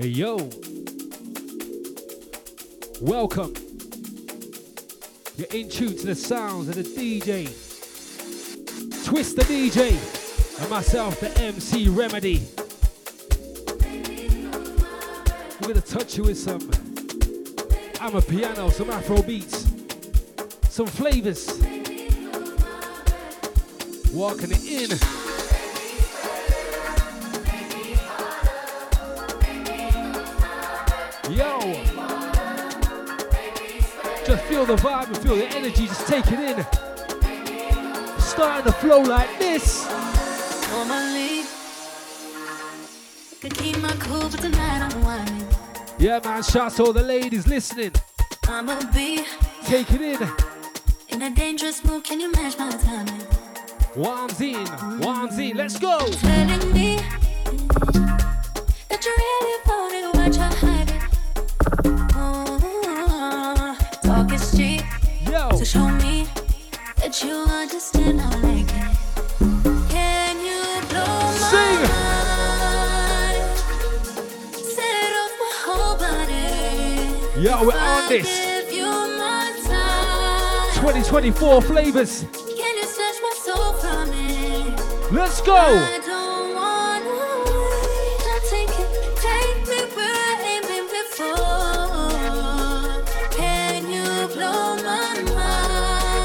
Hey yo. Welcome. You're in tune to the sounds of the DJ. Twist the DJ. And myself, the MC Remedy. We're gonna touch you with some Amapiano, some Afro beats, some flavors. Walking it in. The vibe and feel the energy, just take it in. Starting to flow like this. Normally, could keep my cool, but tonight I'm whining. Yeah, man, shouts to all the ladies listening. I'ma be Take it in. in a dangerous mood. Can you match my timing? One's in, one's in, let's go. Telling me that you really want so show me that you understand. I like it. Can you blow my Sing. mind? Set off my whole body. yo, we're on this. Give you my time. 2024 flavors. Can you snatch my soul from it? Let's go.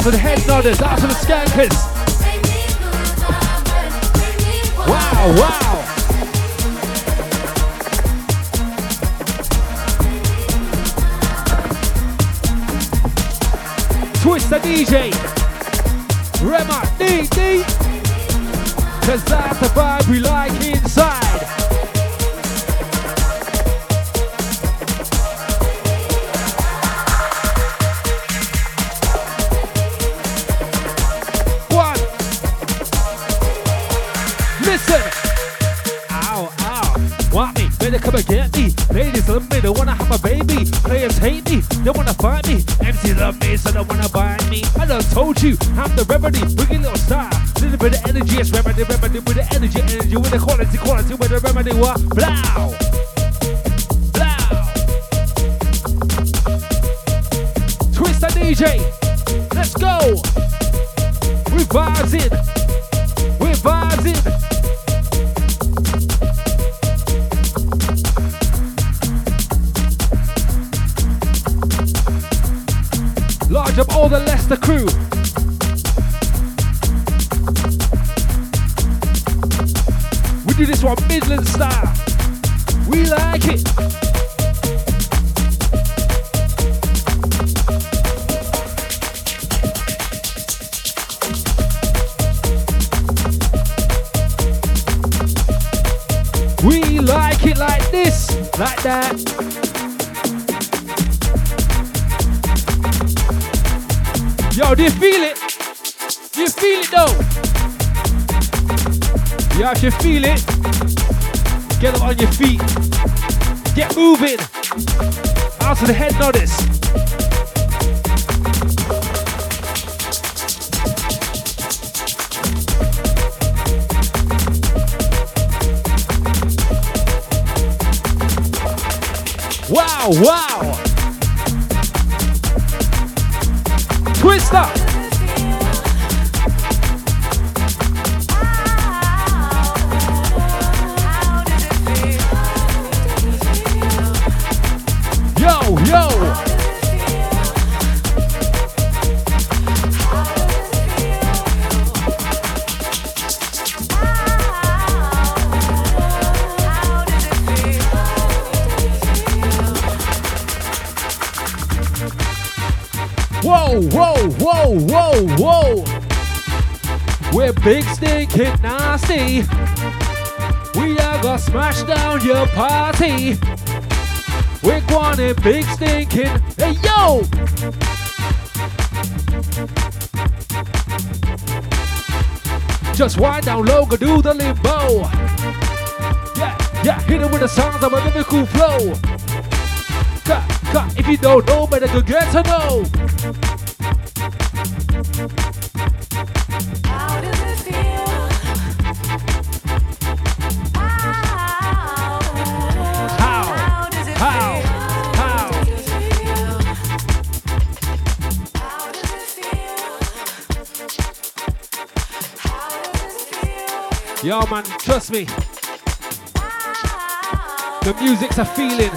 Out to the head nodders, out to the skankers. Wow, wow. Twist the DJ. Rema, D. Cause that's the vibe we like inside. Love me, they wanna have a baby. Players hate me, they wanna fight me. MCs love me, so they wanna buy me. I done told you, I'm the remedy. Bring a little style. Little bit of energy, it's remedy, remedy with the energy, energy with the quality, quality with the remedy. What? Blow. Blow. Twist the DJ. Feel it, You feel it though. Yeah, you feel it. get up on your feet. Get moving. Out to the head nodders. Wow, wow. Twister. Yo, Big stinking nasty. We are gonna smash down your party. We're going in big stinking. Hey yo! Just wind down low, go do the limbo. Yeah, yeah, hit it with the sounds of a lyrical flow. Cut, cut, if you don't know, better go get to know. Yo, man, trust me, the music's a feeling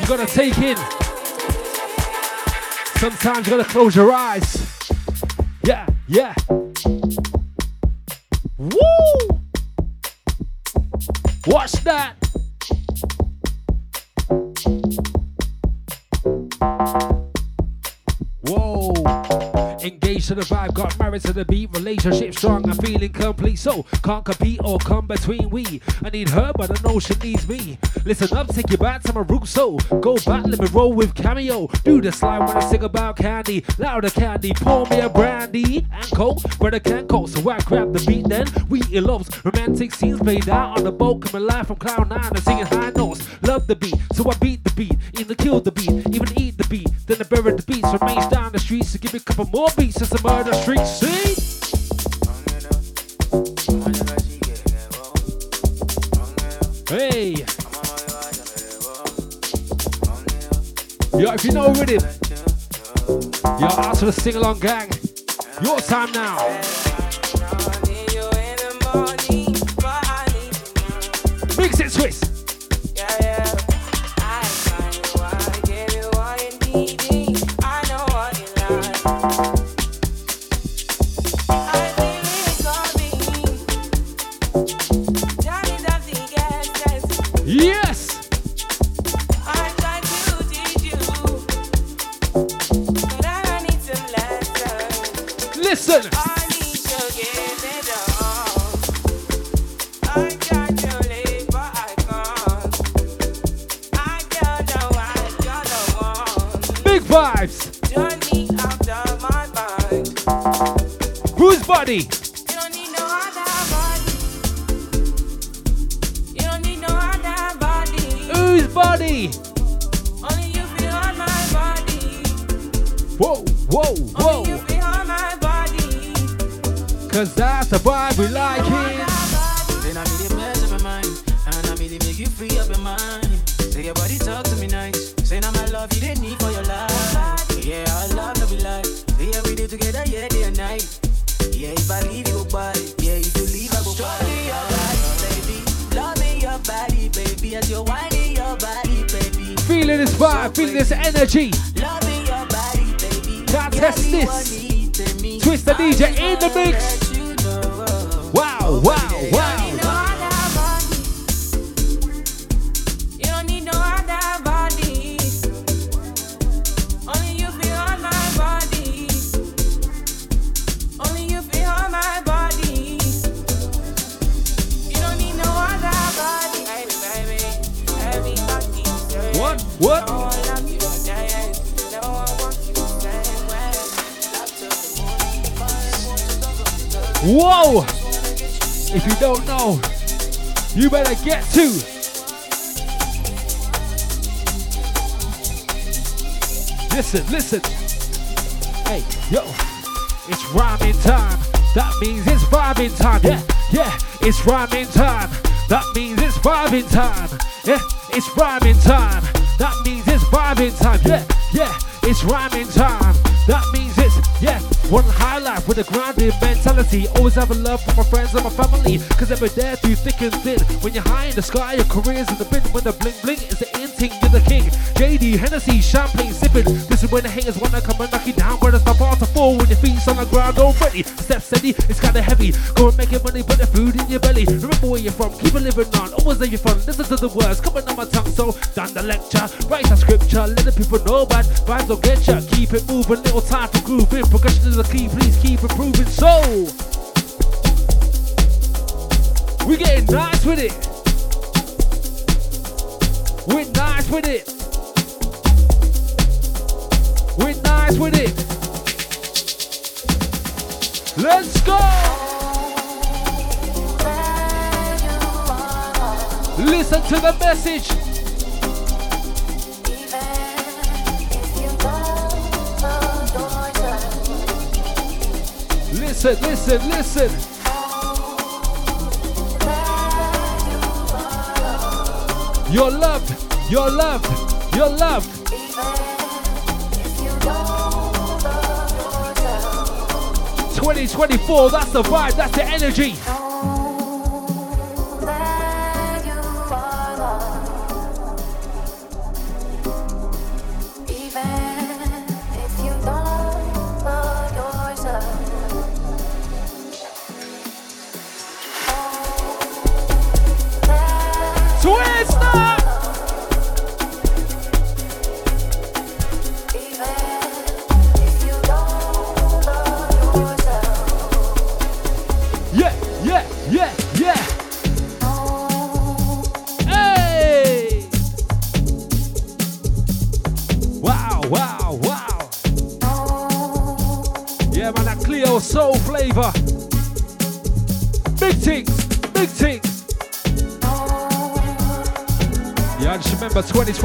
you gotta take in. Sometimes you gotta close your eyes. Yeah, yeah. Woo! Watch that. To the vibe, got married to the beat, relationship strong, I'm feeling complete. So can't compete or come between we. I need her, but I know she needs me. Listen up, take you back to my roots. So go back, let me roll with cameo. Do the slide when I sing about candy. Louder candy, pour me a brandy and coke, brother can't cope. So I grab the beat, then we in elopes. Romantic scenes played out on the boat, coming live from cloud nine and singing high notes. Love the beat, so I beat the beat, even kill the beat, even eat the beat. Then I bury the beats, remains down the streets to give me a couple more beats a murder street. See? Hey, yo, if you know rhythm, yo, ask for the sing along gang. Your time now. Mix it, Swiss. Whose Listen, listen. Hey, yo, it's rhyming time. That means it's vibing time. Yeah, yeah, it's rhyming time. That means it's vibing time. Yeah, it's rhyming time. That means it's vibing time. Yeah, yeah, it's rhyming time. That means it's, yeah, one high life with a grounded mentality. Always have a love for my friends and my family. Cause they've been there through thick and thin. When you're high in the sky, your career's in the bin. When the bling bling is the in you're the king. JD, Hennessy, champagne sipping. This is when the haters wanna come and knock you down. Where there's my bar to fall when your feet's on the ground already. Step steady, it's kinda heavy. Go and make your money, put the food in your belly. Remember where you're from, keep it living on. Always have your fun, listen to the words coming on my tongue. So, done the lecture, write a scripture, let the people know bad vibes don't get ya. Keep it moving, little time for grooving. Progression is the key, please keep improving. So, we're getting nice with it. We're nice with it. We're nice with it. Let's go. Listen to the message. Listen, listen, listen. You're loved. You're loved. You're loved. Twenty twenty four. That's the vibe. That's the energy.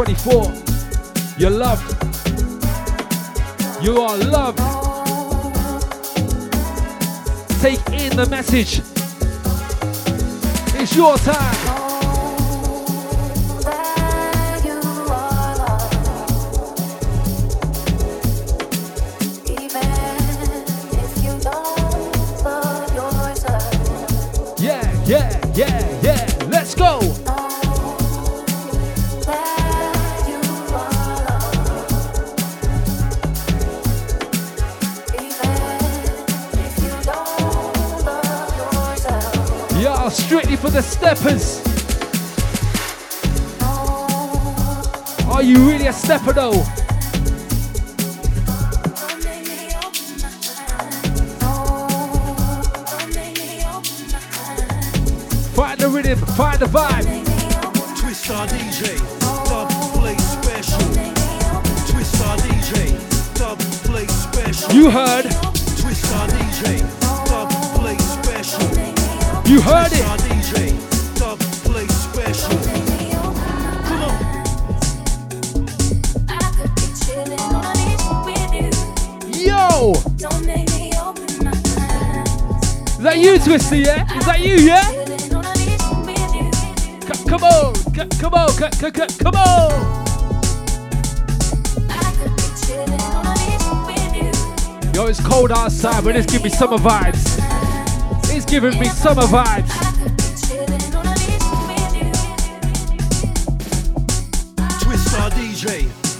24. You're loved. You are loved. Take in the message. It's your time. You heard it. Yo! Is that you, Twister, yeah? Is that you, yeah? C- come on, c- come on, c- come on! Yo, it's cold outside, but it's giving me summer vibes. It's giving me summer vibes. I could be chilling on a beach with you. Twista DJ,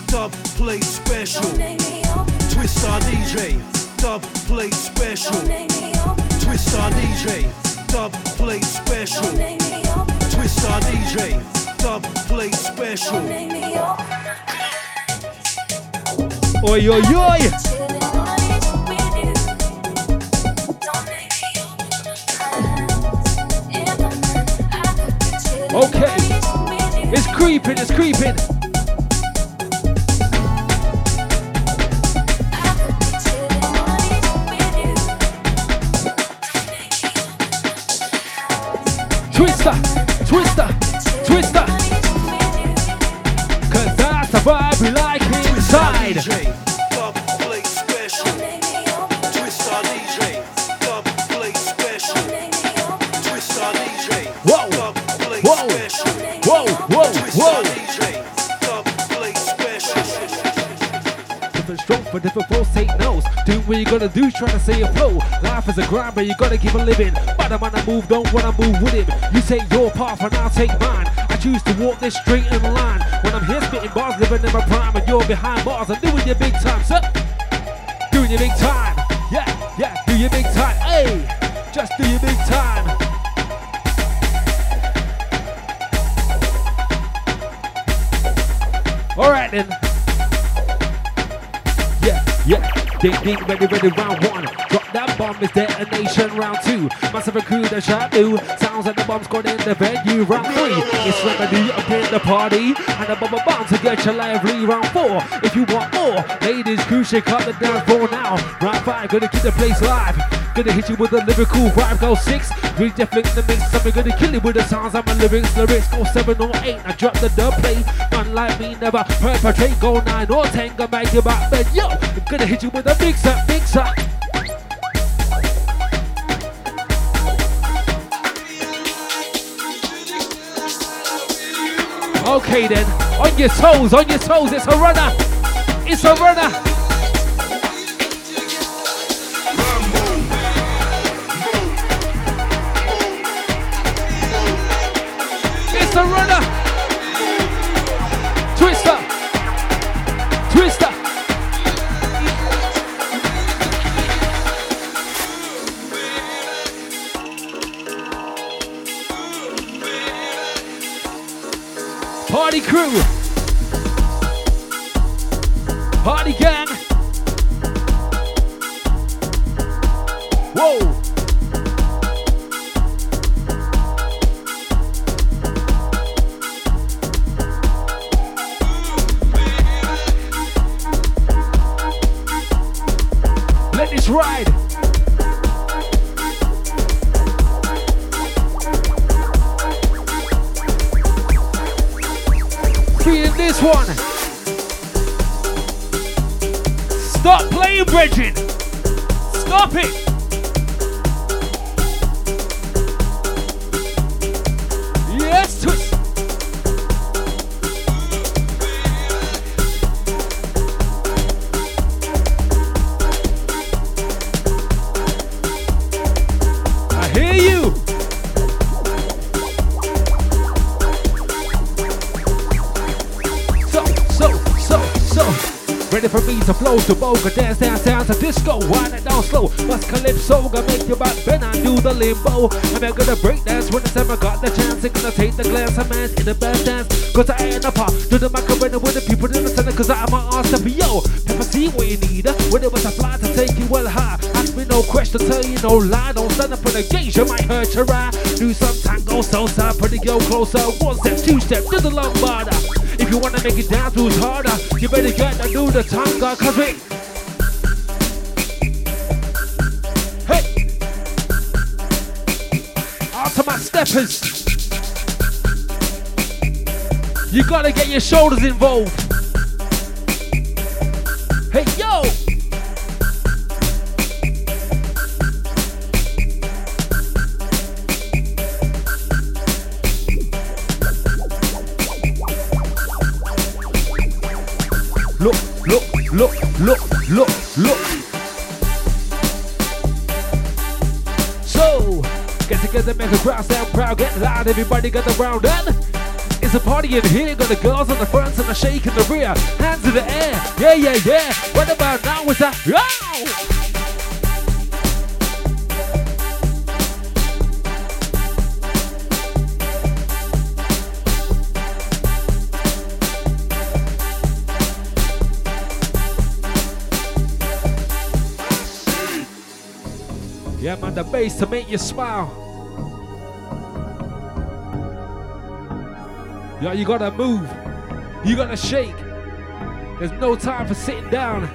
dub play special. Don't make me open. Twista DJ, dub play special. Don't make me open. Twista DJ, dub play special. Don't make me open. Twista DJ, dub play special. Don't make me open. Oi, oi, oi! Creeping, it's creeping. A. Twister, twister, twister. Cause that's the vibe we like inside. Gotta do, try to stay afloat. Life is a grind, but you gotta keep on living. But I'm on the move, don't wanna move with him. You take your path and I'll take mine. I choose to walk this straight in line. When I'm here spitting bars, living in my prime, and you're behind bars, I'm doing your big time, sir. Doing your big time. Yeah, yeah, do your big time. Hey, just do your big time. Alright then. Ding ding, ready, ready, round one. Bomb is detonation. Round two, massive crew the shot do. Sounds like the bomb squad in the venue. Round three, it's remedy up in the party. And the bomb bomb to get you lively. Round four, if you want more, ladies, crew shake up the dance floor now. Round five, gonna keep the place live. Gonna hit you with a lyrical vibe. Go six, we definitely in the mix. I'm gonna kill you with the sounds of my lyrics. Lyrics go seven or eight. I drop the dub plate. Man like me never perpetrate. Go nine or ten, gonna make you back bed. Yo, I'm gonna hit you with a mixer, mixer. Okay then, on your toes, on your toes, it's a runner. It's a runner. This. Feeling this one. Stop playing, Bridget. Stop it. To boga, dance, dance, dance to disco, wind it down slow. Bust calypso, gonna make your back bend and do the limbo. I'm gonna break dance when it's ever got the chance. I'm gonna take the glass of man in the best dance. Cause I ain't a part, do the macarena with the people in the center. Cause I'm an awesome yo. Never see what you need. When it was a fly to take you well high. Ask me no question, tell you no lie. Don't stand up for the gauge, you might hurt your eye. Do some tango, salsa, pretty girl closer. One step, two step, do the lambada. You wanna make it dance moves harder, you better get to do the tanga, cause we. Hey! To my steppers! You gotta get your shoulders involved. Together, make a crowd sound proud, get loud, everybody get around and it's a party in here, got the girls on the front and the shake in the rear, hands in the air, yeah, yeah, yeah. What about now? Is that? Yow! Yeah, man, the bass to make you smile. Yeah, you gotta move. You gotta shake. There's no time for sitting down.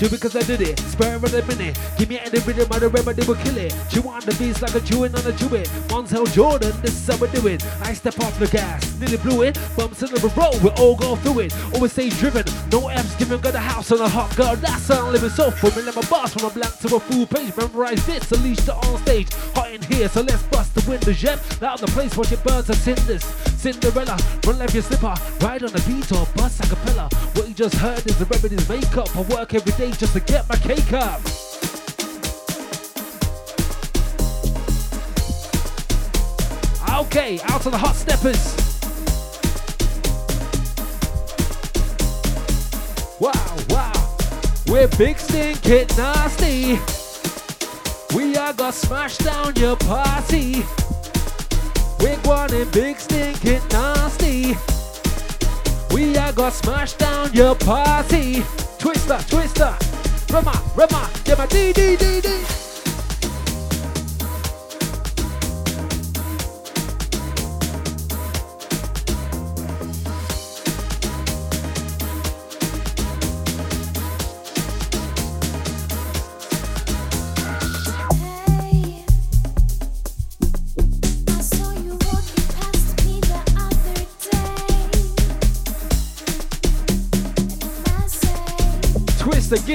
Do because I did it. Spare of a minute. Give me any rhythm, I remember they will kill it. Chew on the beats like a chewing on a tubit. Montel Jordan, this is how we do it. I step off the gas, nearly blew it. Bumps in the road, we all go through it. Always stay driven, no F's given. Got a house on a hot girl, that's how I'm living. So for me, let my boss from a blank to a full page. Memorize this, unleash the on stage. Hot in here, so let's bust the windows, yep. Out the place, watch it burn to cinders. Cinderella, run left your slipper, ride on the beat or bust a cappella. What you just heard is the remedy's makeup. I work every day just to get my cake up. Okay, out of the hot steppers. Wow, wow. We're big stinking nasty. We are gonna smash down your party. We're going big stinking nasty. We are gonna smash down your party. Twister, twister. Rema, Rema, get my D D D D.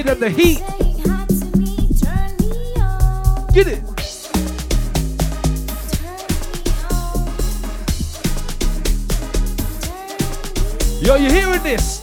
get up the heat. Get it. Yo, you hearing this?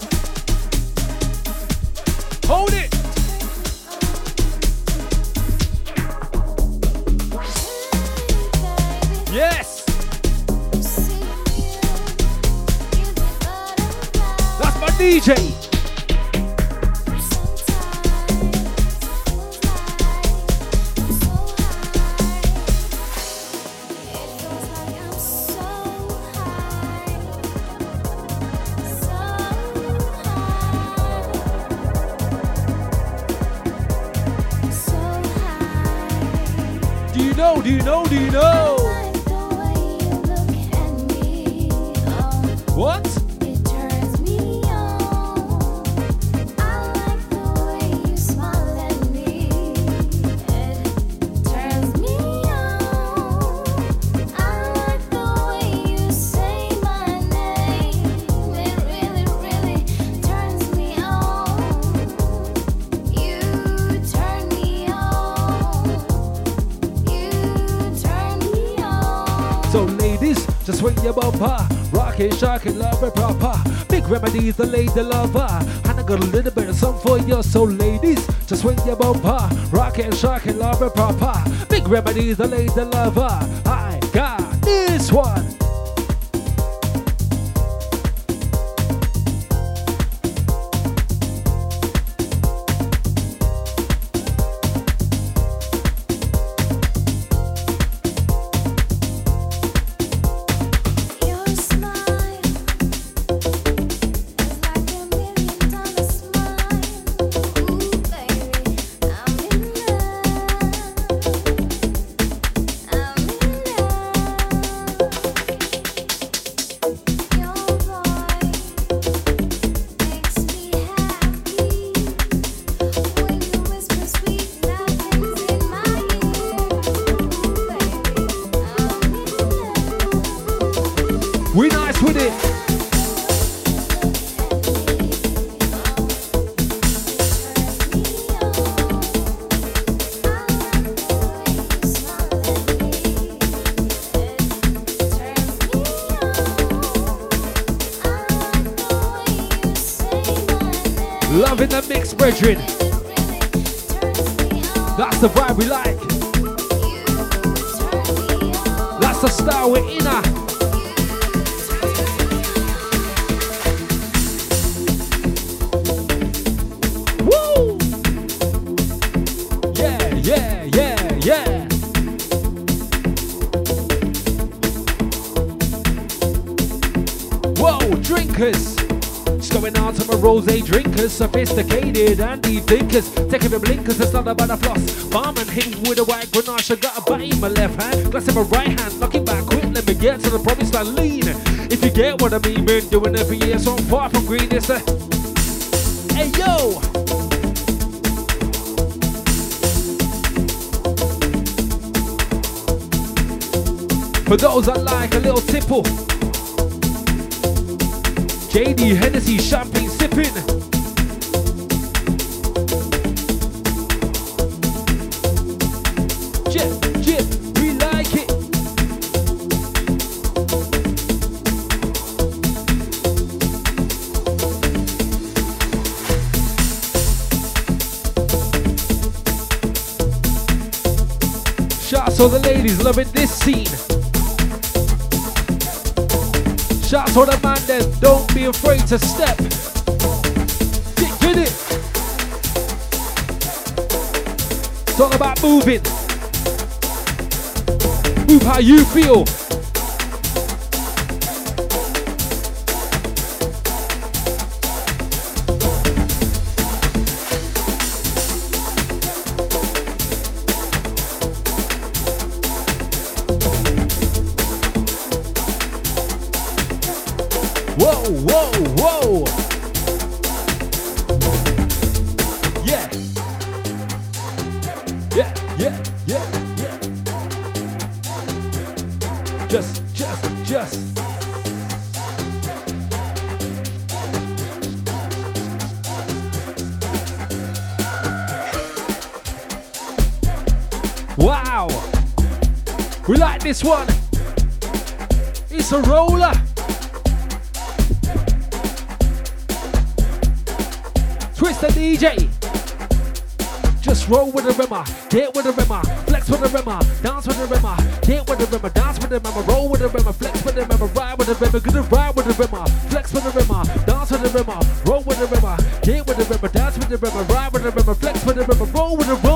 It, love it proper. Big remedies, the lady lover. And I got a little bit of something for you. So ladies, just swing your bumper. Rock it, shock it, love it proper. Big remedies, the lady lover. I got this one. Loving the mix, brethren. That's the vibe we like. That's the style we're in. Woo! Going out to my rose drinkers, sophisticated and deep thinkers. Taking the blinkers, it's not about a floss. Bomb and hing with a white grenache. I got a bite in my left hand, glass in my right hand. Knocking back quick, let me get to the promised land lean. If you get what I mean, been doing it for years, so I'm far from green. It's a. Hey yo! For those that like a little tipple, JD Hennessy champagne sipping. So jip, we like it. Shots to the ladies loving this scene. Shout out to the man then, don't be afraid to step. Get, get it. Talk about moving. Move how you feel. whoa, whoa. Yeah. Yeah, yeah, yeah. Just, just, just. Wow! We like this one! It's a roller! Mr. DJ. Just roll with the rimmer, get with the rimmer, flex with the rimmer, dance with the rimmer, get with the rimmer, dance with the rimmer, roll with the rimmer, flex with the rimmer, ride with the rimmer, good and ride with the rimmer, flex with the rimmer, dance with the rimmer, roll with the rimmer, get with the rimmer, dance with the rimmer, ride with the rimmer, flex with the rimmer, roll with the rimmer.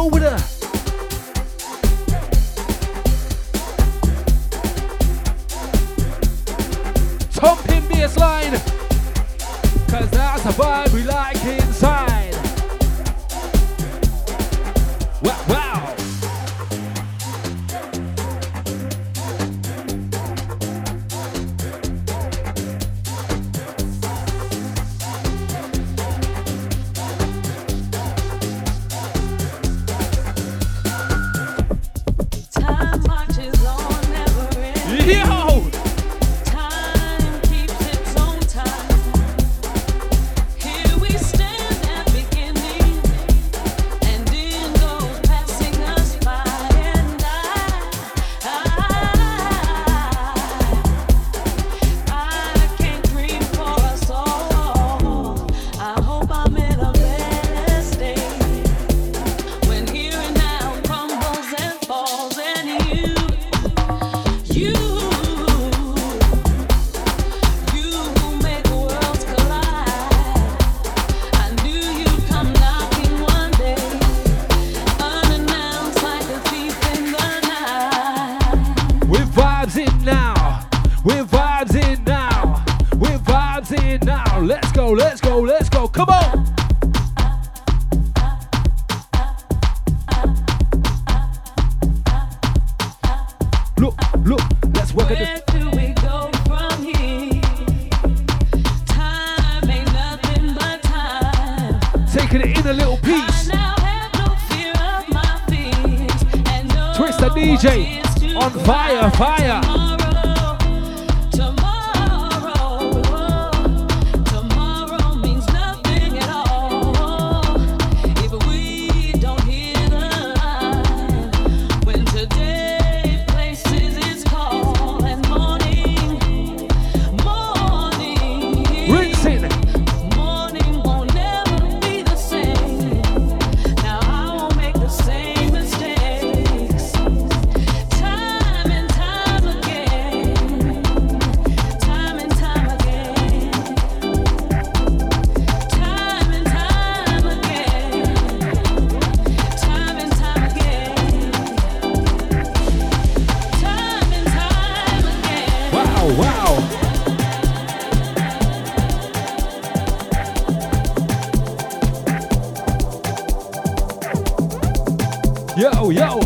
yo.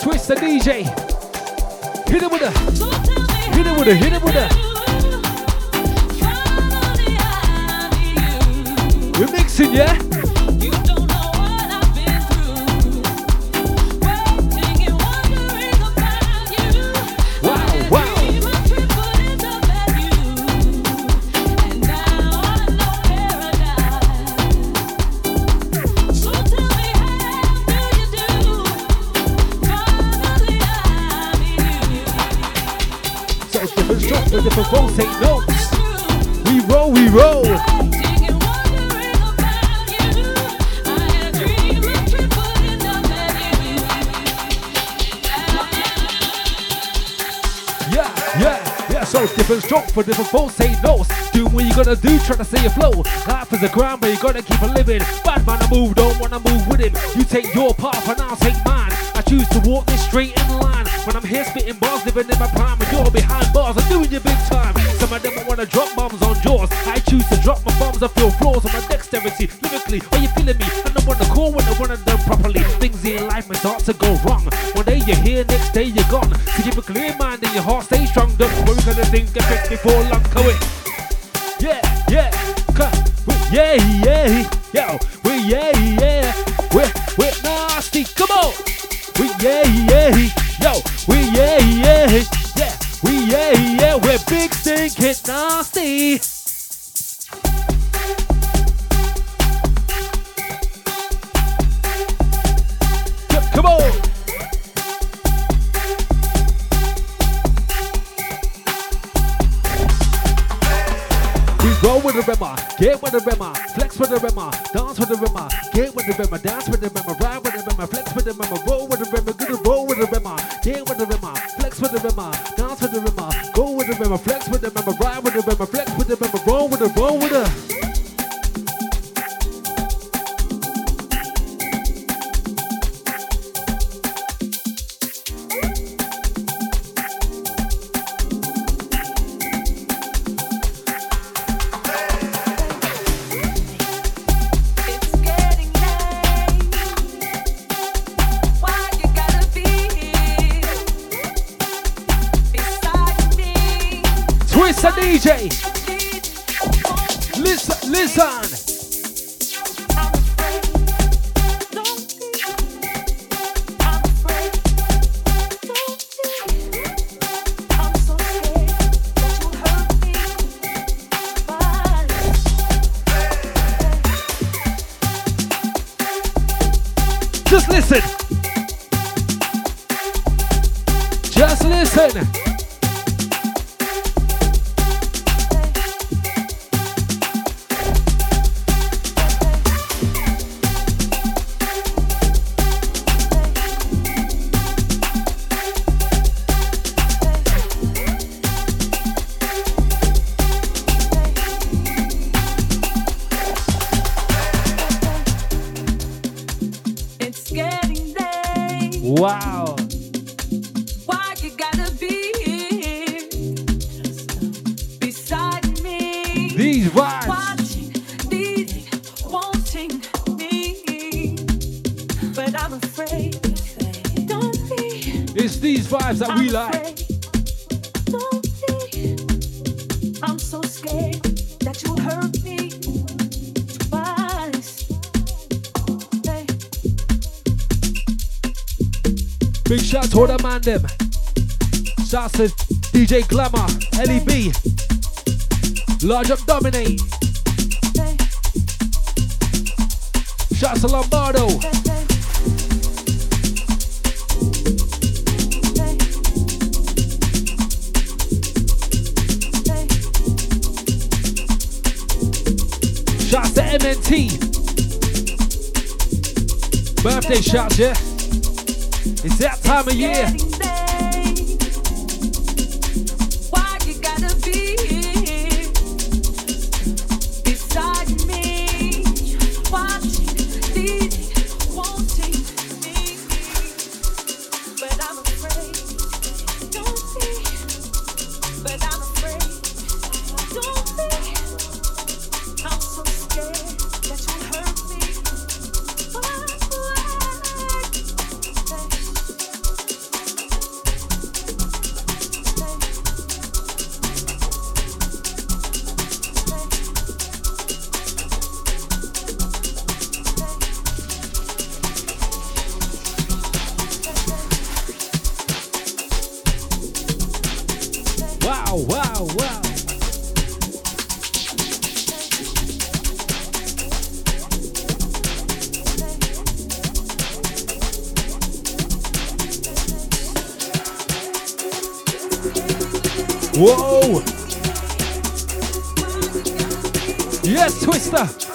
Twist the DJ. Hit him with a. Hit him with a. Hit him with a. We're mixing, yeah? take notes. We roll, we roll. Yeah, yeah, yeah. So different strokes for different folks, take notes. Do what you gotta do, try to stay afloat. Life is a grind, but you gotta keep a living. Bad man, I move, don't wanna move with him. You take your path and I'll take mine. I choose to walk this straight in line. When I'm here spitting bars, living in my prime, and you're behind bars, I'm doing your big time. Some of them wanna drop bombs on yours. I choose to drop my bombs off your floors on my dexterity. Lyrically, are you feeling me? I wanna call when I wanna done properly. Things in life may start to go wrong. One day you're here, next day you're gone. So keep a clear mind and your heart stay strong. Don't worry, gonna think affect me for long. Go it. Yeah, yeah. Yeah, yeah, get with the rimmer, flex with the rimmer, dance with the rimmer, get with the rimmer, dance with the rimmer, ride with the rimmer, flex with the rimmer, roll with the rimmer, good roll with the rimmer, get with the rimmer, flex with the rimmer, dance with the rimmer, go with the rimmer, flex with the rimmer, ride with the rimmer, flex with the rimmer, roll with the, roll with Wow. Why you gotta be here beside me? These vibes. Watching, needing, wanting me, but I'm afraid. Don't be. It's these vibes that we I'm like. Shout to all the man them. Shouts to DJ Glamour, LEB, Large Up Dominate. Hey, Shouts to Lombardo. Shouts to MNT. Birthday shouts, yeah. It's that time of year. Wow. Whoa! Yes, Twista!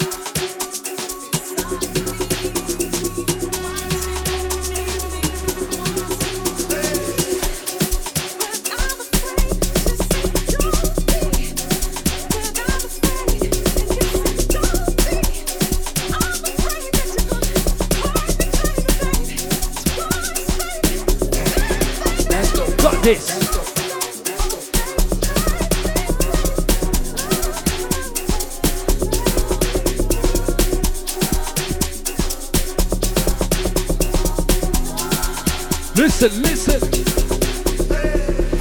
Listen, listen.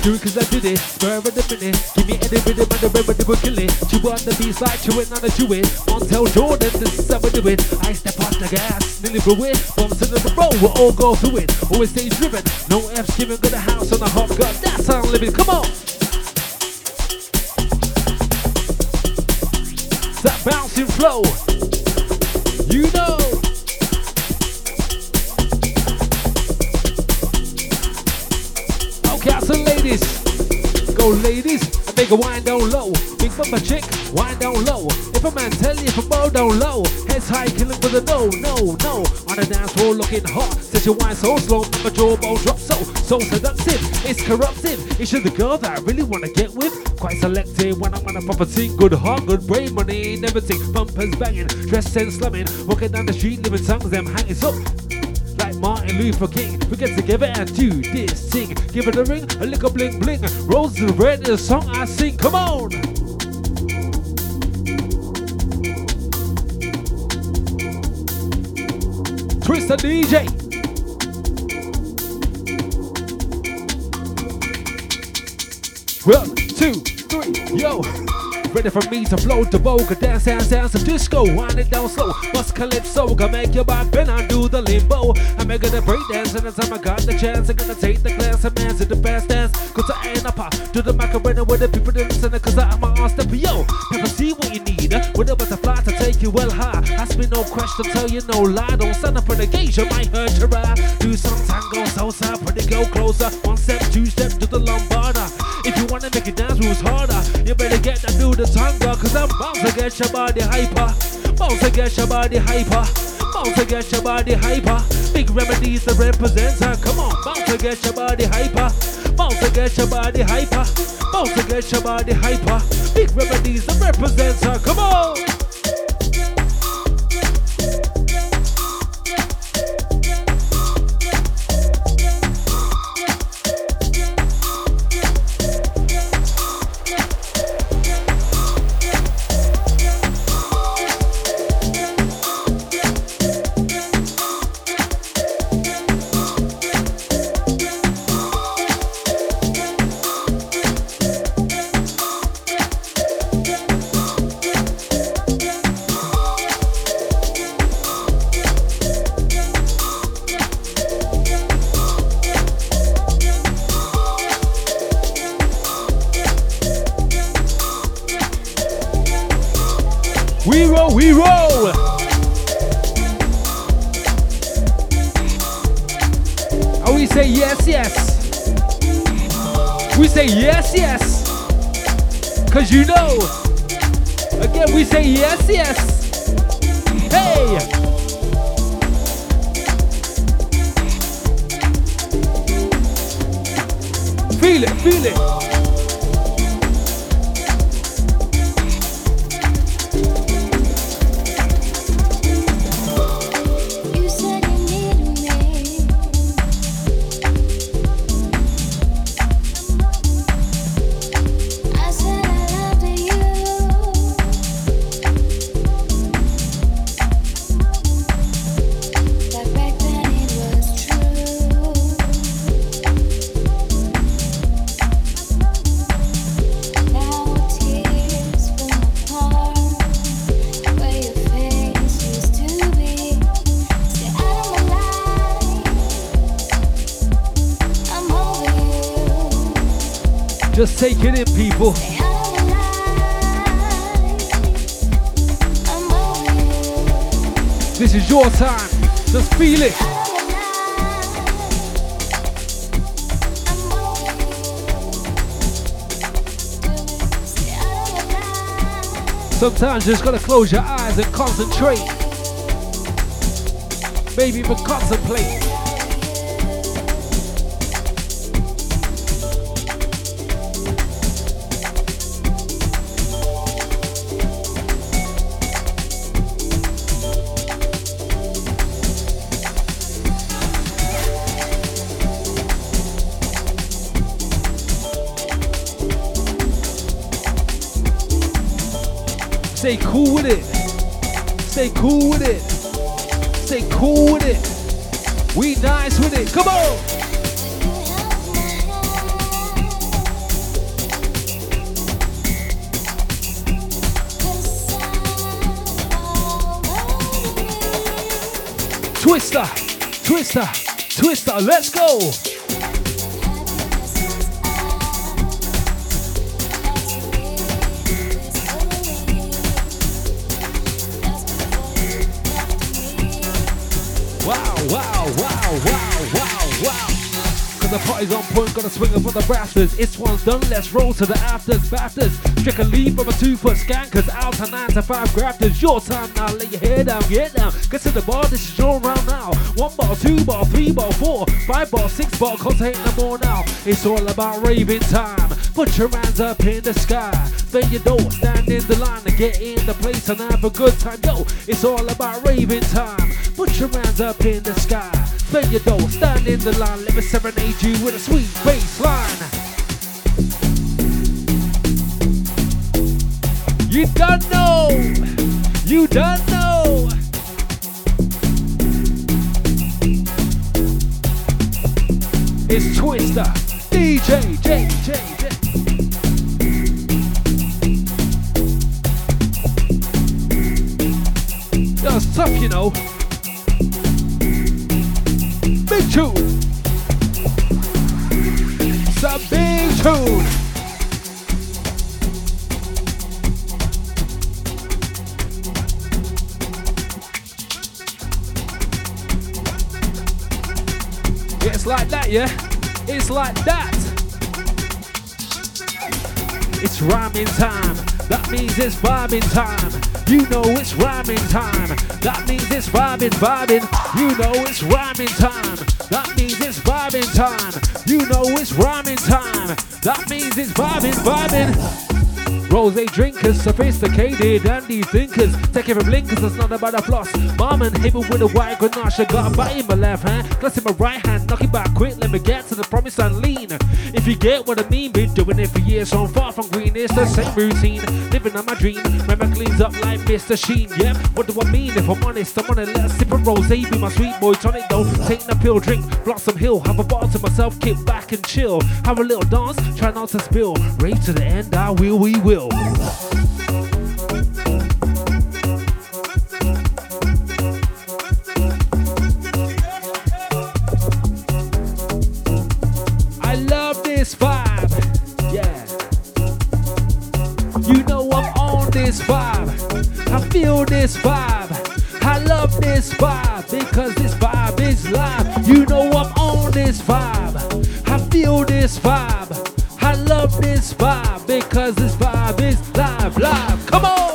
Do it cause I did it, of the minute. Give me any rhythm and the remedy will kill it. Chew on the like chewing on a chew it. Montel Jordan, this is how we do it. I step on the gas, nearly blew it. Bumps into the road, we'll all go through it. Always stay driven, no F's giving good a house on a hot gut. That's how I'm living, come on. That bouncing flow, go ladies, and make a wine down low. Big bumper chick, wine down low. If a man tell you if a bow down low, heads high, killing with a no, no, no. On the dance floor looking hot, says you wine so slow, my jawbone drop so, so seductive. It's corruptive. It's just the girl that I really wanna get with. Quite selective when I'm on a proper team. Good heart, good brain, money, and everything. Bumpers banging, dressed and slumming. Walking down the street, living tongues, them hanging so Martin Luther King. We get together and do this thing. Give it a ring, a little bling bling. Rose the red a song I sing. Come on. Twista DJ. One, two, three, yo. Ready for me to float the vocal, dance, dance, dance, disco. Wind it down slow. Bust calypso, gonna make your back bend do the limbo. I'm making a break dance, and time I got the chance, I'm gonna take the man to the fast dance. Cause I a pop to the macarena with the people that listen, cause I'm a step yo. Never see what you need, with a butterfly to take you well high. Ask me no question, tell you no lie. Don't stand up for the gauge, you might hurt your eye. Do some tango, salsa, pretty go closer. One step, two steps to the lombarda. If you wanna make it dance moves harder, you better get that do the tango, cause I'm bound to get your body hyper. To get your body hyper. To get your body hyper. Big Remedy's the representer. Come on, to get your body hyper. To get your body hyper. To get your body hyper. Big Remedy's the representer. Come on. Say yes, yes. Cause you know. Again, we say yes, yes. Hey. Feel it, feel it. My life. Sometimes you just gotta close your eyes and concentrate. Maybe even contemplate. Let's go. Wow, wow, wow, wow, wow, wow. Cause the party's on point, gotta swing it for the brassers. It's one's done, let's roll to the afters, bafters. Check a lead from a two foot scankers. Out to nine to five grafters. Your time now, lay your head down, get down. Get to the bar, this is your round now. One ball, two ball, three ball, four, five ball, six ball, cause ain't no more now. It's all about raving time. Put your hands up in the sky. Then you don't stand in the line and get in the place and have a good time. Yo, it's all about raving time. Put your hands up in the sky. Then you don't stand in the line. Let me serenade you with a sweet bass line. You don't know. You don't know. Twista. DJ, J, J, J. Yeah, tough, you know. Big tune. It's a big tune. It's like that, yeah? It's like that. It's rhyming time. That means it's vibing time. You know it's rhyming time. That means it's vibing, vibing. You know it's rhyming time. That means it's vibing time. You know it's rhyming time. That means it's vibing, vibing. Rose drinkers, sophisticated dandy thinkers. Take it from blinkers, it's not about a floss. Mom and hit me with a white ganache. Got a bite in my left hand, glass in my right hand. Knock it back quick, let me get to the promise and lean. If you get what I mean, been doing it for years, so I'm far from green. It's the same routine, living on my dream. Remember cleans up like Mr. Sheen. yeah. what do I mean? If I'm honest, I'm on a let's sip of rose. Be my sweet boy tonic though. Take a pill, drink Blossom Hill. Have a bottle to myself, kick back and chill. Have a little dance, try not to spill. Rave to the end, I will, we will. I love this vibe. Yeah. You know I'm on this vibe. I feel this vibe. I love this vibe because this vibe is live. You know I'm on this vibe. I feel this vibe. Love this vibe because this vibe is live, live. Come on.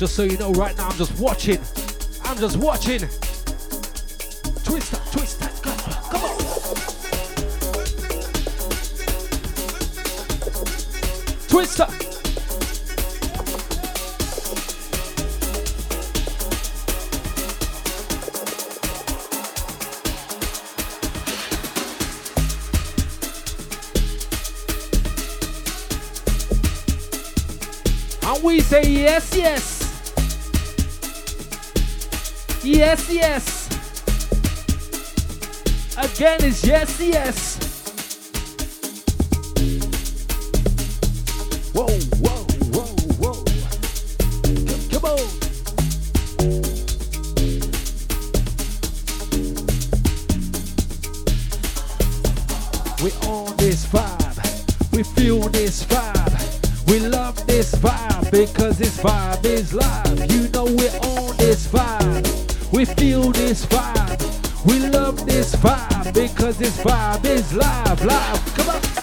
Just so you know, right now I'm just watching. I'm just watching. Twist that, twist that, come on. Twista. And we say yes, yes yes, yes. Again, it's yes, yes. Whoa, whoa, whoa, whoa. Come, come on. We on this vibe. We feel this vibe. We love this vibe because this vibe is live. You know we're on this vibe. We feel this vibe. We love this vibe because this vibe is live, live. Come on.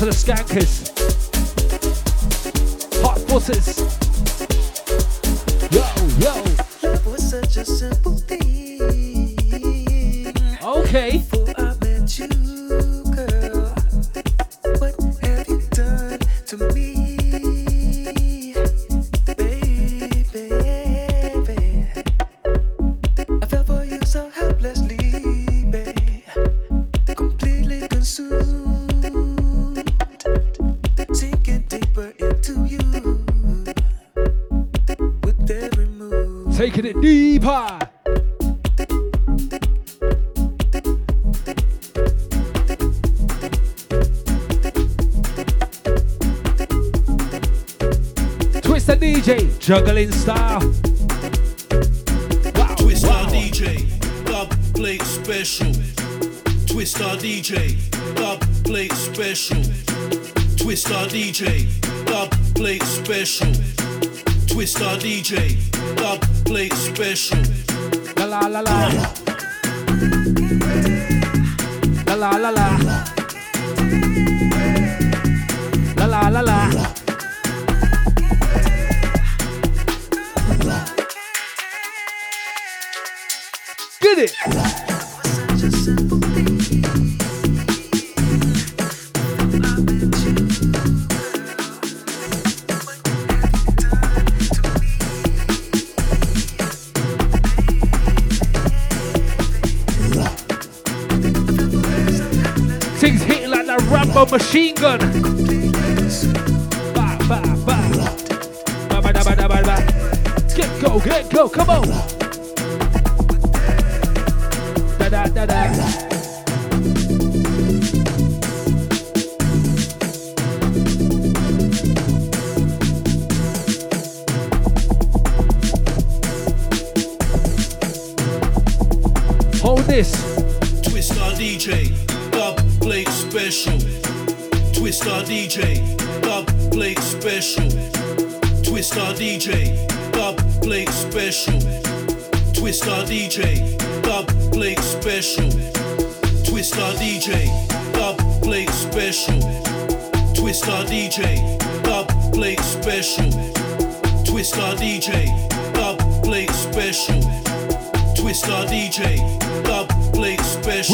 To the skankers. Hot footers. Juggling style. Machine gun.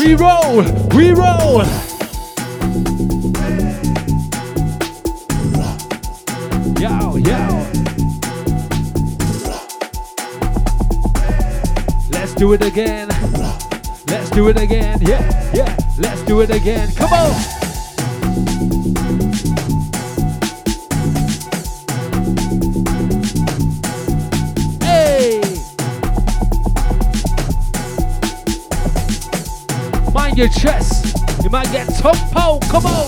We roll, we roll. Yo, yo. Let's do it again. Let's do it again. Yeah, yeah. Let's do it again. Come on. Your chest. You might get tumpo. Come on.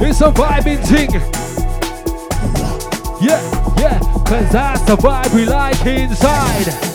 It's a vibing thing. Yeah, yeah, cause that's the vibe we like inside.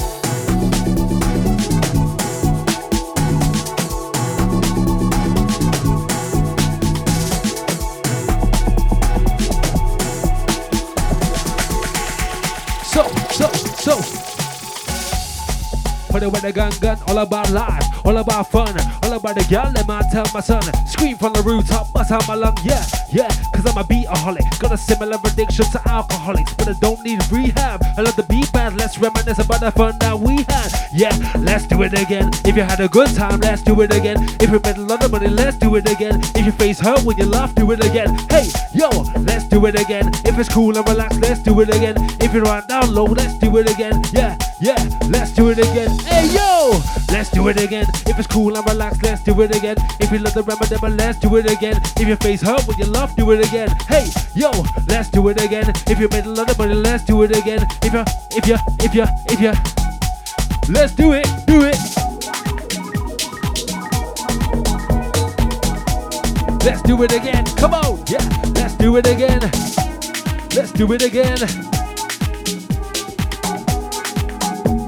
for the weather gun gun, all about life all about fun, all about the girl, let man tell my son. Scream from the rooftop, bust out my lung, yeah, yeah, cause I'm a beataholic. Got a similar addiction to alcoholics, but I don't need rehab. I love the beat bad, let's reminisce about the fun that we had. Yeah, let's do it again. If you had a good time, let's do it again. If you made a lot of money, let's do it again. If your face hurt when you laugh, do it again. Hey, yo, let's do it again. If it's cool and relaxed, let's do it again. If you're right down low, let's do it again. Yeah, yeah, let's do it again. Hey, yo, let's do it again. If it's cool and relaxed, let's do it again. If you love the rhythm, then let's do it again. If your face hurt with your love, do it again. Hey, yo, let's do it again. If you made a lot of money, let's do it again. If you, if you, if you, if you, let's do it, do it. Let's do it again. Come on, yeah. Let's do it again. Let's do it again.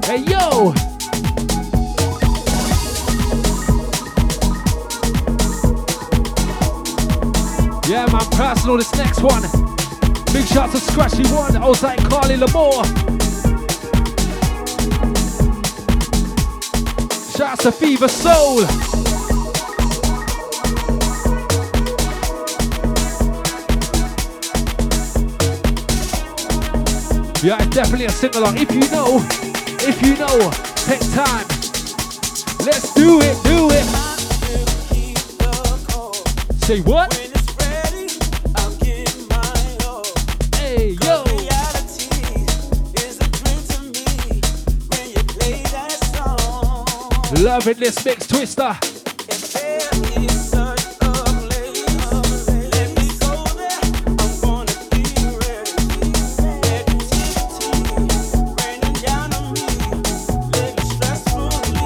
Hey yo. Personal. This next one. Big shout to Scratchy One, outside Carly Lamore. Shouts to Fever Soul. Yeah, definitely a along. If you know, if you know, take time. Let's do it, do it. Say what? Loving this mix twister.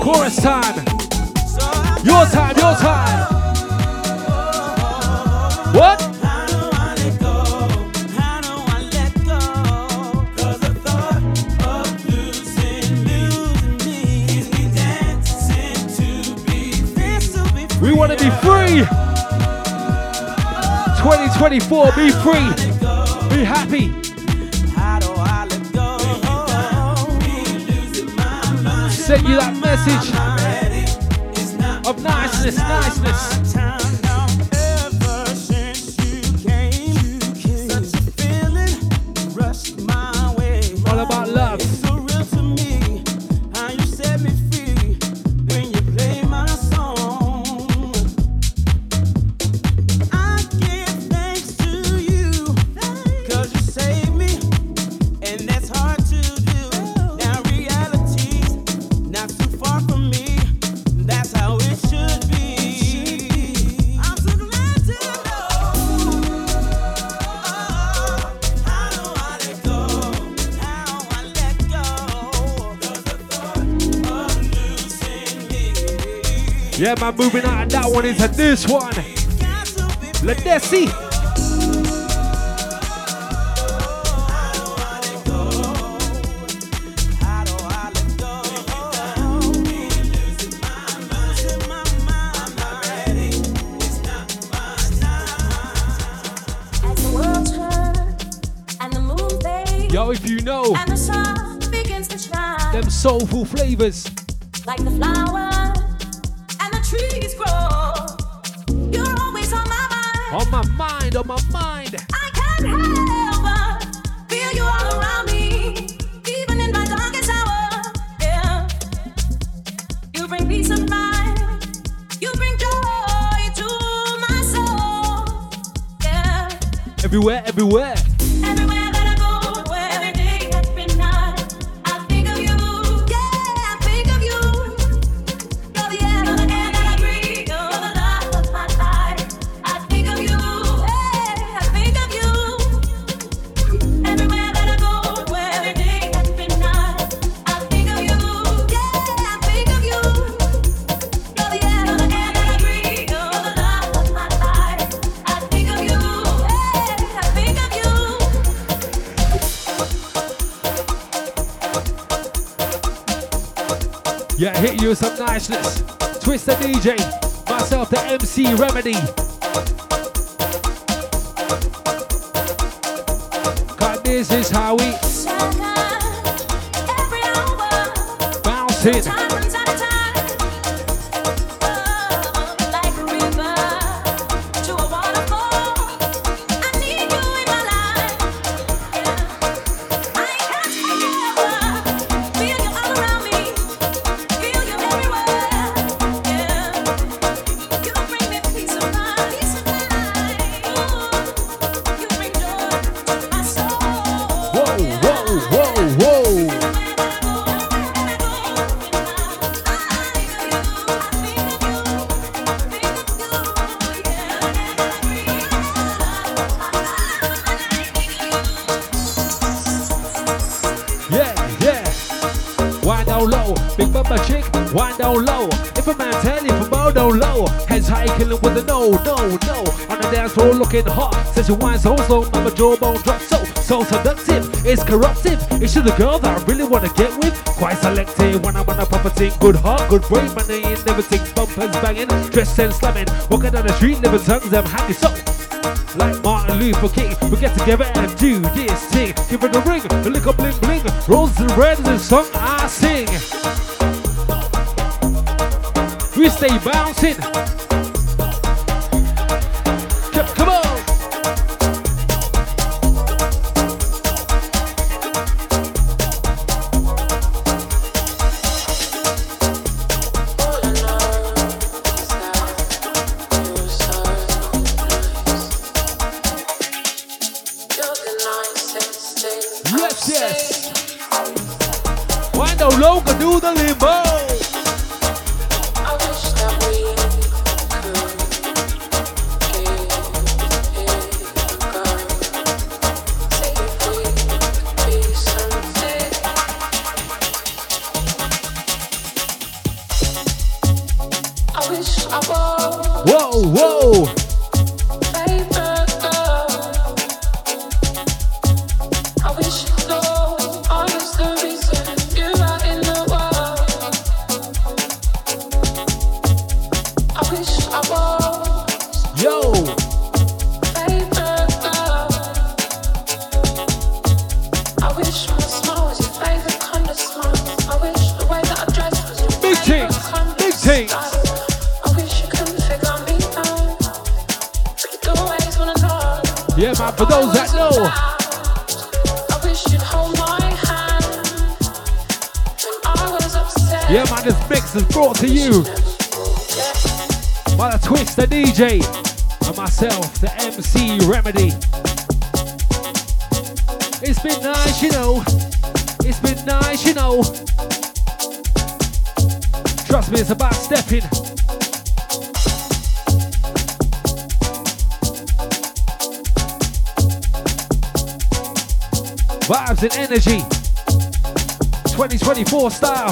Chorus time. Your time, your time. Free. 2024, be free. Be happy. Send you that message of niceness, niceness. Yeah, man, moving out of that one into this one. got to be Ledisi. How do I let go? Losing my mind, losing my mind. I'm not ready. It's not my time. As the world turns and the moon fades Yo, if you know and the sun begins to shine them soulful flavors. like the flowers Yeah, hit you with some niceness. Twista DJ. Myself, the MC Remedy. Cause this is how we bounce it. Looking hot, says you wine so slow, mama jawbone drop so, so seductive. It's corruptive. It's to the girl that I really wanna get with. Quite selective when I'm on a proper thing. Good heart, good brain, money, and everything. Bumpers banging, dressed and slamming. Walking down the street, never tongues, I'm so. Like Martin Luther King, we get together and do this thing. Give it a ring, a little bling bling. Rose and red is the song I sing. We stay bouncing. Why no longer do the limbo? DJ, and myself, the MC Remedy. It's been nice, you know. It's been nice, you know. Trust me, it's about stepping. Vibes and energy. 2024 style.